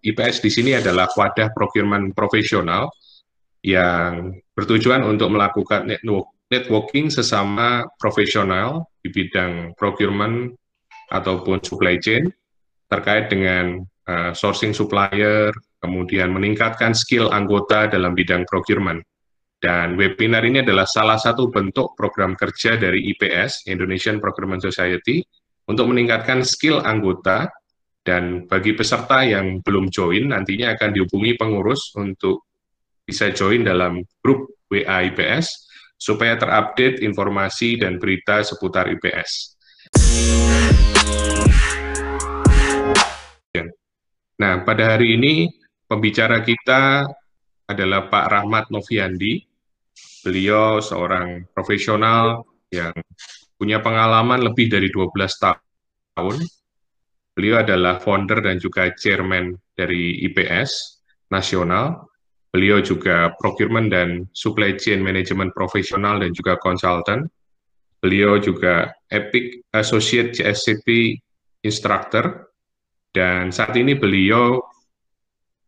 IPS di sini adalah wadah procurement profesional yang bertujuan untuk melakukan networking sesama profesional di bidang procurement ataupun supply chain terkait dengan uh, sourcing supplier, kemudian meningkatkan skill anggota dalam bidang procurement. Dan webinar ini adalah salah satu bentuk program kerja dari IPS, Indonesian Procurement Society, untuk meningkatkan skill anggota dan bagi peserta yang belum join nantinya akan dihubungi pengurus untuk bisa join dalam grup WA IPS supaya terupdate informasi dan berita seputar IPS. Nah, pada hari ini pembicara kita adalah Pak Rahmat Noviandi. Beliau seorang profesional yang punya pengalaman lebih dari 12 tahun. Beliau adalah founder dan juga chairman dari IPS nasional. Beliau juga procurement dan supply chain management profesional dan juga consultant. Beliau juga Epic Associate CSCP Instructor dan saat ini beliau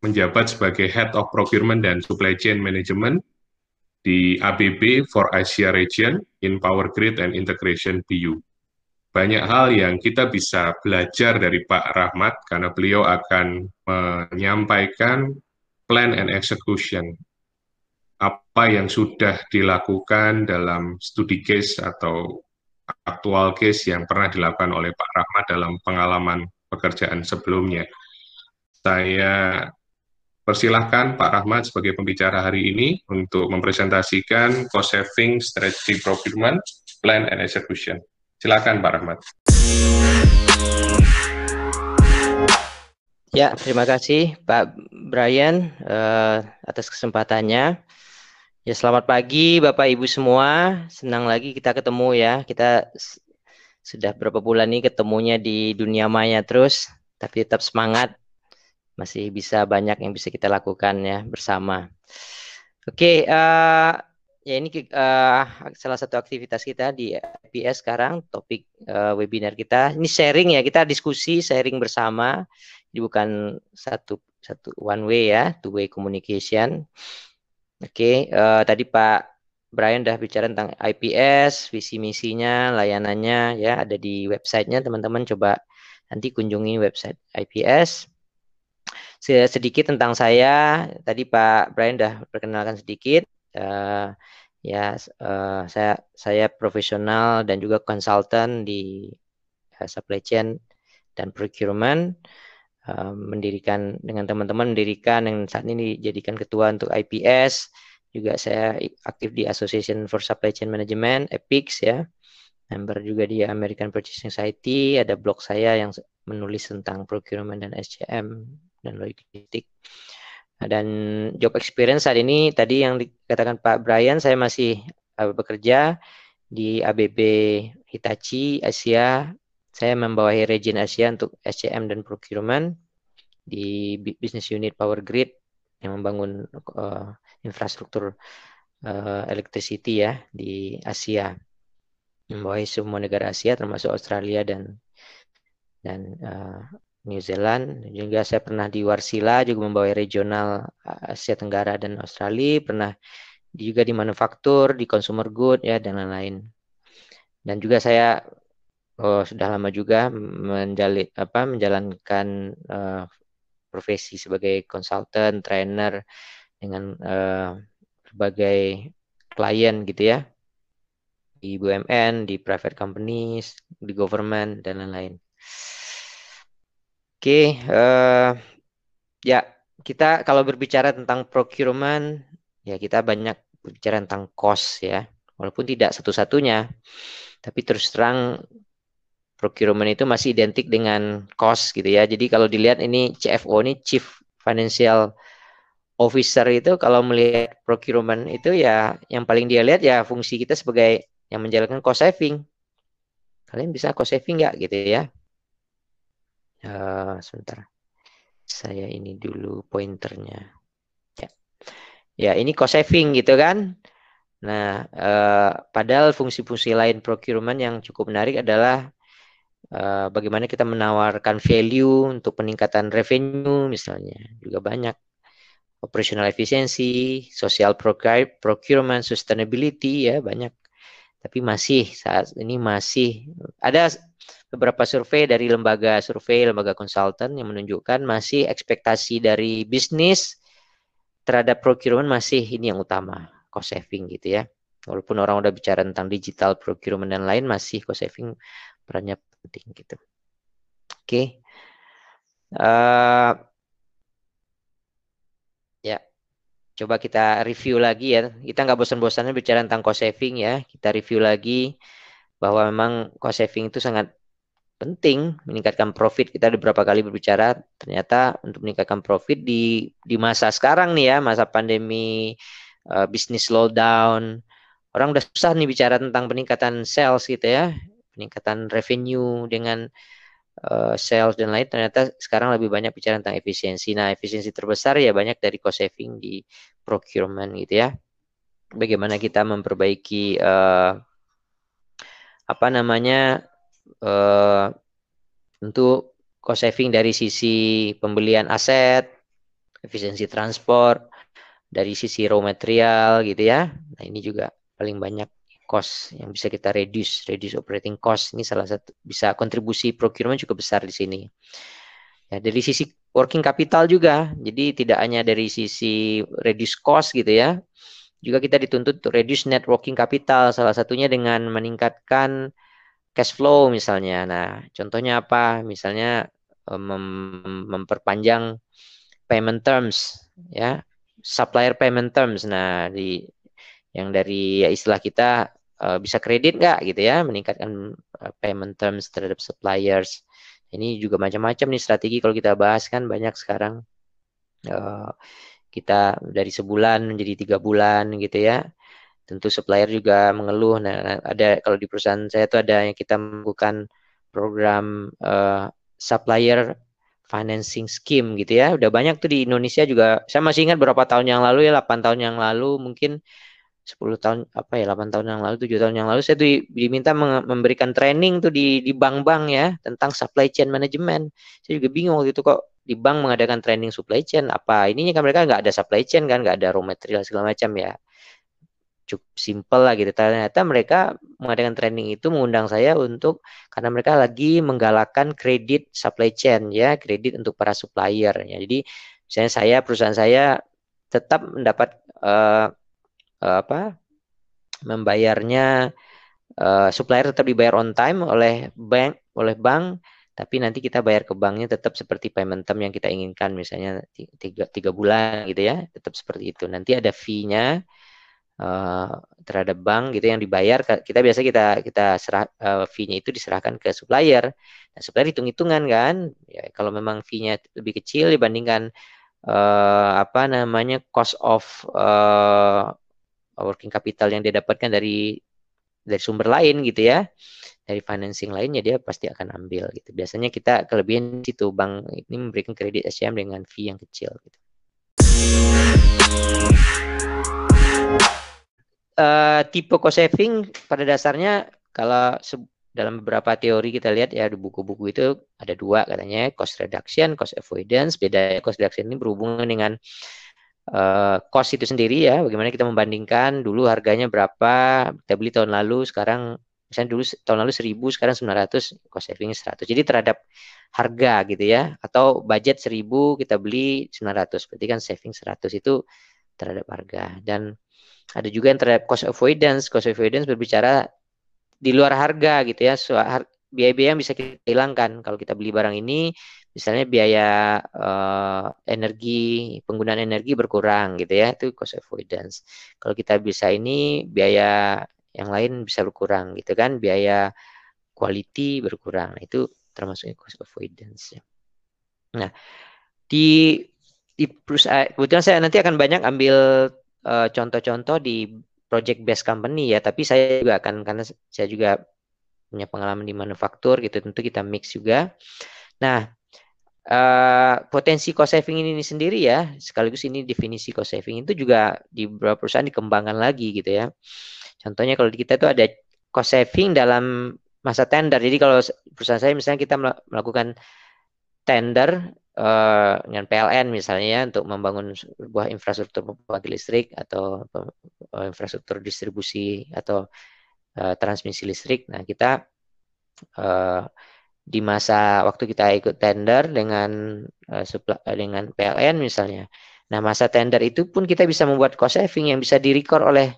menjabat sebagai Head of Procurement dan Supply Chain Management di ABB for Asia Region in Power Grid and Integration BU. Banyak hal yang kita bisa belajar dari Pak Rahmat karena beliau akan menyampaikan plan and execution apa yang sudah dilakukan dalam studi case atau aktual case yang pernah dilakukan oleh Pak Rahmat dalam pengalaman pekerjaan sebelumnya. Saya persilahkan Pak Rahmat sebagai pembicara hari ini untuk mempresentasikan cost saving strategy procurement plan and execution. Silakan Pak Rahmat. Ya, terima kasih Pak Brian uh, atas kesempatannya. Ya, selamat pagi Bapak Ibu semua. Senang lagi kita ketemu ya. Kita sudah berapa bulan ini ketemunya di dunia maya terus, tapi tetap semangat. Masih bisa banyak yang bisa kita lakukan ya bersama. Oke, uh, ya ini uh, salah satu aktivitas kita di IPS sekarang, topik uh, webinar kita. Ini sharing ya, kita diskusi, sharing bersama. Ini bukan satu satu one way ya, two way communication. Oke, uh, tadi Pak Brian udah bicara tentang IPS, visi misinya, layanannya ya ada di websitenya teman-teman coba nanti kunjungi website IPS. Sedikit tentang saya, tadi Pak Brian udah perkenalkan sedikit. Uh, ya uh, saya saya profesional dan juga konsultan di uh, supply chain dan procurement. Uh, mendirikan dengan teman-teman mendirikan yang saat ini dijadikan ketua untuk IPS juga saya aktif di Association for Supply Chain Management, EPICS ya. Member juga di American Purchasing Society, ada blog saya yang menulis tentang procurement dan SCM dan logistik. Dan job experience saat ini tadi yang dikatakan Pak Brian, saya masih uh, bekerja di ABB Hitachi Asia. Saya membawahi region Asia untuk SCM dan procurement di business unit Power Grid yang membangun uh, infrastruktur uh, electricity ya di Asia membawahi semua negara Asia termasuk Australia dan dan New Zealand. Juga saya pernah di Warsila juga membawa regional Asia Tenggara dan Australia. Pernah juga di manufaktur di consumer good ya dan lain-lain. Dan juga saya oh, sudah lama juga menjalin apa menjalankan uh, profesi sebagai konsultan, trainer dengan uh, berbagai klien gitu ya. Di BUMN, di private companies, di government dan lain-lain. Oke, uh, ya kita kalau berbicara tentang procurement, ya kita banyak berbicara tentang cost ya, walaupun tidak satu-satunya, tapi terus terang procurement itu masih identik dengan cost gitu ya. Jadi kalau dilihat ini CFO ini Chief Financial Officer itu kalau melihat procurement itu ya yang paling dia lihat ya fungsi kita sebagai yang menjalankan cost saving. Kalian bisa cost saving nggak gitu ya? Uh, sebentar. Saya ini dulu pointernya. Ya. Ya, ini cost saving gitu kan. Nah, uh, padahal fungsi-fungsi lain procurement yang cukup menarik adalah uh, bagaimana kita menawarkan value untuk peningkatan revenue misalnya juga banyak operational efficiency, social procurement, sustainability ya banyak. Tapi masih saat ini masih ada beberapa survei dari lembaga survei, lembaga konsultan yang menunjukkan masih ekspektasi dari bisnis terhadap procurement masih ini yang utama, cost saving gitu ya. Walaupun orang udah bicara tentang digital procurement dan lain masih cost saving perannya penting gitu. Oke. Okay. Uh, Coba kita review lagi ya. Kita nggak bosan-bosannya bicara tentang cost saving ya. Kita review lagi bahwa memang cost saving itu sangat penting meningkatkan profit. Kita ada beberapa kali berbicara ternyata untuk meningkatkan profit di di masa sekarang nih ya, masa pandemi uh, bisnis slowdown. Orang udah susah nih bicara tentang peningkatan sales gitu ya, peningkatan revenue dengan uh, sales dan lain ternyata sekarang lebih banyak bicara tentang efisiensi. Nah, efisiensi terbesar ya banyak dari cost saving di procurement gitu ya. Bagaimana kita memperbaiki uh, apa namanya uh, untuk cost saving dari sisi pembelian aset, efisiensi transport, dari sisi raw material gitu ya. Nah, ini juga paling banyak cost yang bisa kita reduce, reduce operating cost ini salah satu bisa kontribusi procurement juga besar di sini. Ya, dari sisi working capital juga, jadi tidak hanya dari sisi reduce cost gitu ya, juga kita dituntut untuk reduce net working capital, salah satunya dengan meningkatkan cash flow misalnya. Nah, contohnya apa? Misalnya eh, mem memperpanjang payment terms ya, supplier payment terms. Nah, di yang dari ya istilah kita uh, bisa kredit nggak gitu ya, meningkatkan uh, payment terms terhadap suppliers. Ini juga macam-macam nih strategi kalau kita bahas kan banyak sekarang uh, kita dari sebulan menjadi tiga bulan gitu ya. Tentu supplier juga mengeluh. Nah, ada kalau di perusahaan saya itu ada yang kita melakukan program uh, supplier financing scheme gitu ya. Udah banyak tuh di Indonesia juga. Saya masih ingat beberapa tahun yang lalu ya, 8 tahun yang lalu mungkin 10 tahun apa ya 8 tahun yang lalu 7 tahun yang lalu saya tuh diminta memberikan training tuh di di bank-bank ya tentang supply chain management. Saya juga bingung waktu itu kok di bank mengadakan training supply chain apa ininya kan mereka nggak ada supply chain kan nggak ada raw material segala macam ya. Cukup simple lah gitu. Ternyata mereka mengadakan training itu mengundang saya untuk karena mereka lagi menggalakkan kredit supply chain ya kredit untuk para supplier ya. Jadi misalnya saya perusahaan saya tetap mendapat uh, uh, apa membayarnya uh, supplier tetap dibayar on time oleh bank oleh bank tapi nanti kita bayar ke banknya tetap seperti payment term yang kita inginkan misalnya tiga, tiga bulan gitu ya tetap seperti itu. Nanti ada fee-nya uh, terhadap bank gitu yang dibayar kita biasa kita kita serah uh, fee-nya itu diserahkan ke supplier. Nah supplier hitung-hitungan kan ya kalau memang fee-nya lebih kecil dibandingkan uh, apa namanya cost of uh, working capital yang dia dapatkan dari dari sumber lain gitu ya. Dari financing lainnya dia pasti akan ambil gitu. Biasanya kita kelebihan situ. Bank ini memberikan kredit SCM dengan fee yang kecil gitu. Uh, tipe cost saving pada dasarnya kalau dalam beberapa teori kita lihat ya di buku-buku itu ada dua katanya. Cost reduction, cost avoidance. Beda cost reduction ini berhubungan dengan uh, cost itu sendiri ya, bagaimana kita membandingkan dulu harganya berapa, kita beli tahun lalu, sekarang misalnya dulu tahun lalu 1000, sekarang 900, cost savingnya 100. Jadi terhadap harga gitu ya, atau budget 1000 kita beli 900, berarti kan saving 100 itu terhadap harga. Dan ada juga yang terhadap cost avoidance, cost avoidance berbicara di luar harga gitu ya, biaya-biaya yang bisa kita hilangkan kalau kita beli barang ini misalnya biaya uh, energi penggunaan energi berkurang gitu ya itu cost avoidance kalau kita bisa ini biaya yang lain bisa berkurang gitu kan biaya quality berkurang nah, itu termasuk cost avoidance ya. nah di di perusahaan kebetulan saya nanti akan banyak ambil eh, contoh-contoh uh, di project based company ya tapi saya juga akan karena saya juga punya pengalaman di manufaktur gitu tentu kita mix juga. Nah, uh, potensi cost saving ini sendiri ya, sekaligus ini definisi cost saving itu juga di beberapa perusahaan dikembangkan lagi gitu ya. Contohnya kalau di kita itu ada cost saving dalam masa tender. Jadi kalau perusahaan saya misalnya kita melakukan tender uh, dengan PLN misalnya ya, untuk membangun sebuah infrastruktur pembangkit listrik atau uh, infrastruktur distribusi atau uh, transmisi listrik. Nah, kita uh, di masa waktu kita ikut tender dengan uh, dengan PLN misalnya. Nah, masa tender itu pun kita bisa membuat cost saving yang bisa direcord oleh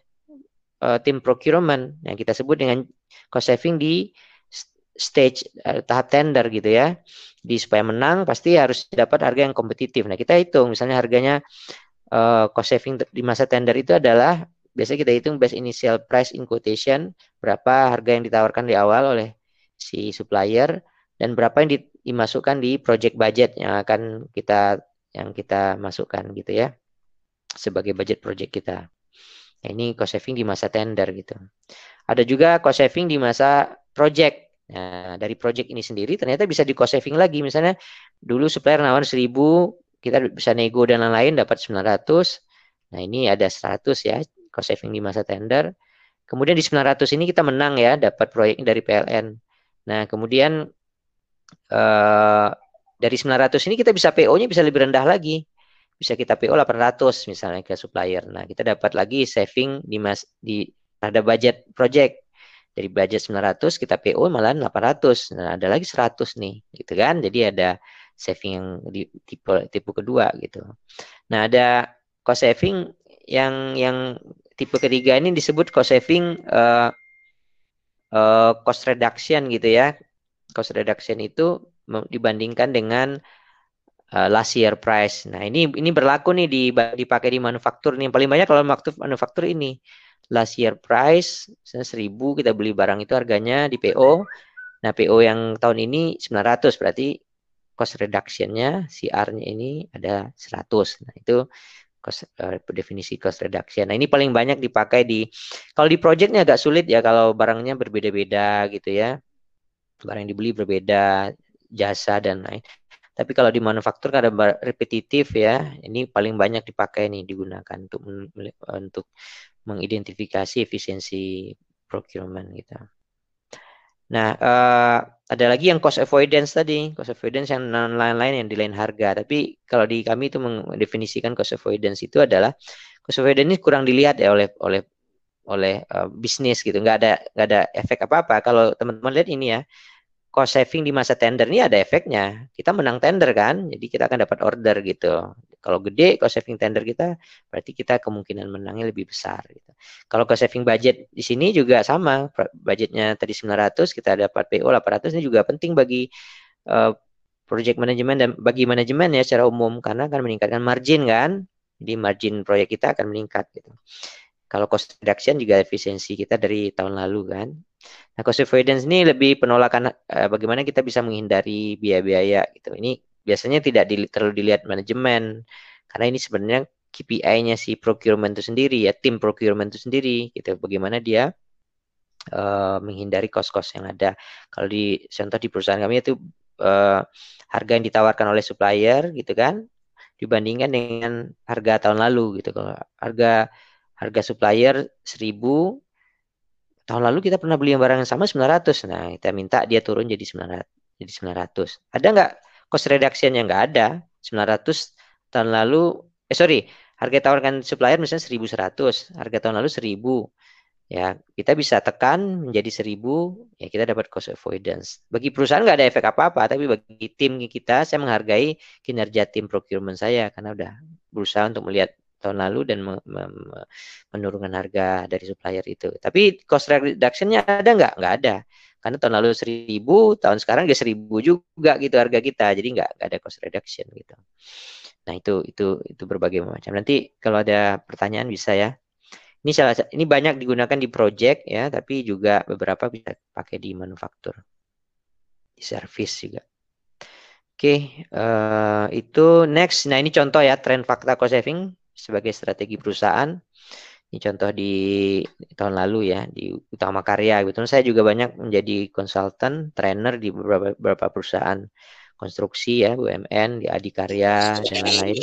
uh, tim procurement yang kita sebut dengan cost saving di stage uh, tahap tender gitu ya. Di supaya menang pasti harus dapat harga yang kompetitif. Nah, kita hitung misalnya harganya uh, cost saving di masa tender itu adalah biasanya kita hitung best initial price in quotation, berapa harga yang ditawarkan di awal oleh si supplier dan berapa yang dimasukkan di project budget yang akan kita yang kita masukkan gitu ya sebagai budget project kita. Nah, ini cost saving di masa tender gitu. Ada juga cost saving di masa project. Nah, dari project ini sendiri ternyata bisa di cost saving lagi. Misalnya dulu supplier nawar 1000, kita bisa nego dan lain-lain dapat 900. Nah, ini ada 100 ya cost saving di masa tender. Kemudian di 900 ini kita menang ya, dapat proyek dari PLN. Nah, kemudian eh, dari 900 ini kita bisa PO-nya bisa lebih rendah lagi bisa kita PO 800 misalnya ke supplier. Nah, kita dapat lagi saving di mas di ada budget project. Dari budget 900 kita PO malah 800. Nah, ada lagi 100 nih, gitu kan. Jadi ada saving yang di tipe tipe kedua gitu. Nah, ada cost saving yang yang tipe ketiga ini disebut cost saving uh, uh, cost reduction gitu ya. Cost reduction itu dibandingkan dengan uh, last year price. Nah, ini ini berlaku nih di dipakai di manufaktur nih. Paling banyak kalau waktu manufaktur ini last year price seribu kita beli barang itu harganya di PO. Nah, PO yang tahun ini 900 berarti cost reduction-nya CR-nya ini ada 100. Nah, itu cost, uh, definisi cost reduction. Nah, ini paling banyak dipakai di kalau di project-nya agak sulit ya kalau barangnya berbeda-beda gitu ya. Barang yang dibeli berbeda, jasa dan lain. Tapi kalau di manufaktur kan ada repetitif ya, ini paling banyak dipakai nih digunakan untuk untuk mengidentifikasi efisiensi procurement kita. Nah, uh, ada lagi yang cost avoidance tadi, cost avoidance yang lain-lain yang di lain harga. Tapi kalau di kami itu mendefinisikan cost avoidance itu adalah cost avoidance ini kurang dilihat ya oleh oleh oleh uh, bisnis gitu, nggak ada nggak ada efek apa apa. Kalau teman-teman lihat ini ya, cost saving di masa tender ini ada efeknya. Kita menang tender kan, jadi kita akan dapat order gitu. Kalau gede cost saving tender kita, berarti kita kemungkinan menangnya lebih besar. Gitu. Kalau cost saving budget di sini juga sama, budgetnya tadi 900, kita dapat PO 800 ini juga penting bagi uh, project manajemen dan bagi manajemen ya secara umum karena akan meningkatkan margin kan. Jadi margin proyek kita akan meningkat gitu. Kalau cost reduction juga efisiensi kita dari tahun lalu kan. Nah, cost avoidance ini lebih penolakan uh, bagaimana kita bisa menghindari biaya-biaya gitu. Ini biasanya tidak di, terlalu dilihat manajemen karena ini sebenarnya KPI-nya si procurement itu sendiri ya, tim procurement itu sendiri gitu. Bagaimana dia uh, menghindari cost-cost yang ada. Kalau di contoh di perusahaan kami itu uh, harga yang ditawarkan oleh supplier gitu kan dibandingkan dengan harga tahun lalu gitu. Kalau harga harga supplier 1000 tahun lalu kita pernah beli yang barang yang sama 900 nah kita minta dia turun jadi 900 jadi 900 ada nggak? Cost reduction yang nggak ada. 900 tahun lalu eh sorry. Harga tawarkan supplier misalnya 1100 harga tahun lalu 1000 ya kita bisa tekan menjadi 1000 ya kita dapat cost avoidance. Bagi perusahaan nggak ada efek apa-apa tapi bagi tim kita saya menghargai kinerja tim procurement saya karena udah berusaha untuk melihat tahun lalu dan menurunkan harga dari supplier itu. Tapi cost reduction-nya ada nggak? Nggak ada. Karena tahun lalu seribu, tahun sekarang dia seribu juga gitu harga kita. Jadi nggak, nggak ada cost reduction gitu. Nah itu itu itu berbagai macam. Nanti kalau ada pertanyaan bisa ya. Ini salah ini banyak digunakan di project ya, tapi juga beberapa bisa pakai di manufaktur, di service juga. Oke, uh, itu next. Nah ini contoh ya tren fakta cost saving sebagai strategi perusahaan. Ini contoh di tahun lalu ya di Utama Karya. Gitu. Saya juga banyak menjadi konsultan, trainer di beberapa, beberapa perusahaan konstruksi ya, BUMN, di Adikarya dan lain-lain.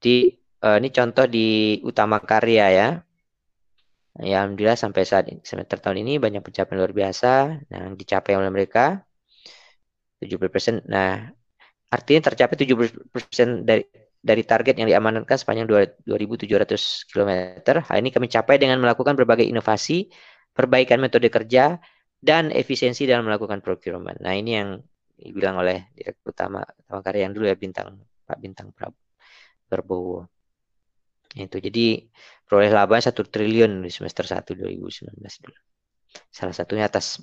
Di uh, ini contoh di Utama Karya ya. Ya, alhamdulillah sampai saat semester tahun ini banyak pencapaian luar biasa yang dicapai oleh mereka. 70%. Nah, artinya tercapai 70% dari dari target yang diamanatkan sepanjang 2.700 km. Hal ini kami capai dengan melakukan berbagai inovasi, perbaikan metode kerja, dan efisiensi dalam melakukan procurement. Nah, ini yang dibilang oleh Direktur Utama, Utama Karya yang dulu ya Bintang Pak Bintang Prabowo. Itu jadi peroleh laba 1 triliun di semester 1 2019 dulu. Salah satunya atas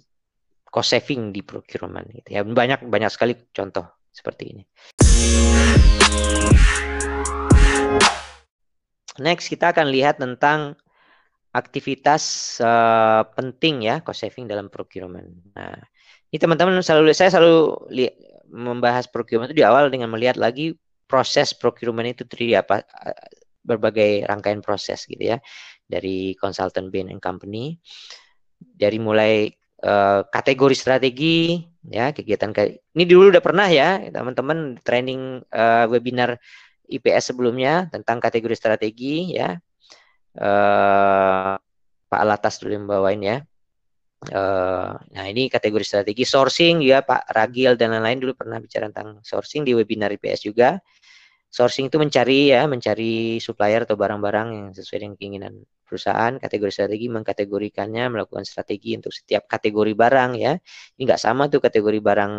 cost saving di procurement gitu ya. Banyak banyak sekali contoh seperti ini. Next kita akan lihat tentang aktivitas uh, penting ya cost saving dalam procurement. Nah, ini teman-teman selalu saya selalu membahas procurement itu di awal dengan melihat lagi proses procurement itu terdiri apa berbagai rangkaian proses gitu ya dari consultant bin and company dari mulai uh, kategori strategi ya kegiatan kayak ini dulu udah pernah ya teman-teman training uh, webinar IPS sebelumnya tentang kategori strategi ya. Uh, Pak Alatas dulu yang bawain ya. Uh, nah ini kategori strategi sourcing ya Pak Ragil dan lain-lain dulu pernah bicara tentang sourcing di webinar IPS juga. Sourcing itu mencari ya, mencari supplier atau barang-barang yang sesuai dengan keinginan perusahaan. Kategori strategi mengkategorikannya, melakukan strategi untuk setiap kategori barang ya. Ini nggak sama tuh kategori barang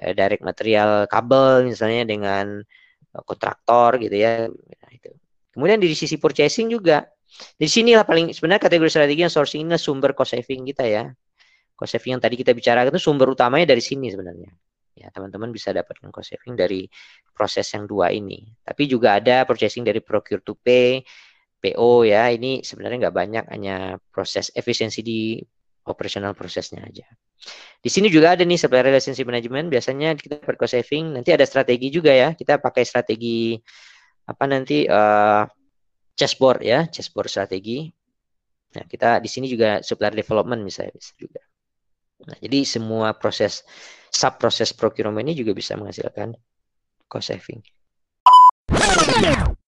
eh, direct material kabel misalnya dengan Eh, kontraktor gitu ya. Nah, itu. Kemudian di sisi purchasing juga. Di sini lah paling sebenarnya kategori strategi yang sourcing ini sumber cost saving kita ya. Cost saving yang tadi kita bicarakan itu sumber utamanya dari sini sebenarnya. Ya, teman-teman bisa dapatkan cost saving dari proses yang dua ini. Tapi juga ada purchasing dari procure to pay, PO ya. Ini sebenarnya nggak banyak, hanya proses efisiensi di operasional prosesnya aja. Di sini juga ada nih supplier relationship management. Biasanya kita dapat cost saving. Nanti ada strategi juga ya. Kita pakai strategi apa nanti uh, chessboard ya, chessboard strategi. Nah, kita di sini juga supplier development misalnya bisa juga. Nah, jadi semua proses sub proses procurement ini juga bisa menghasilkan cost saving.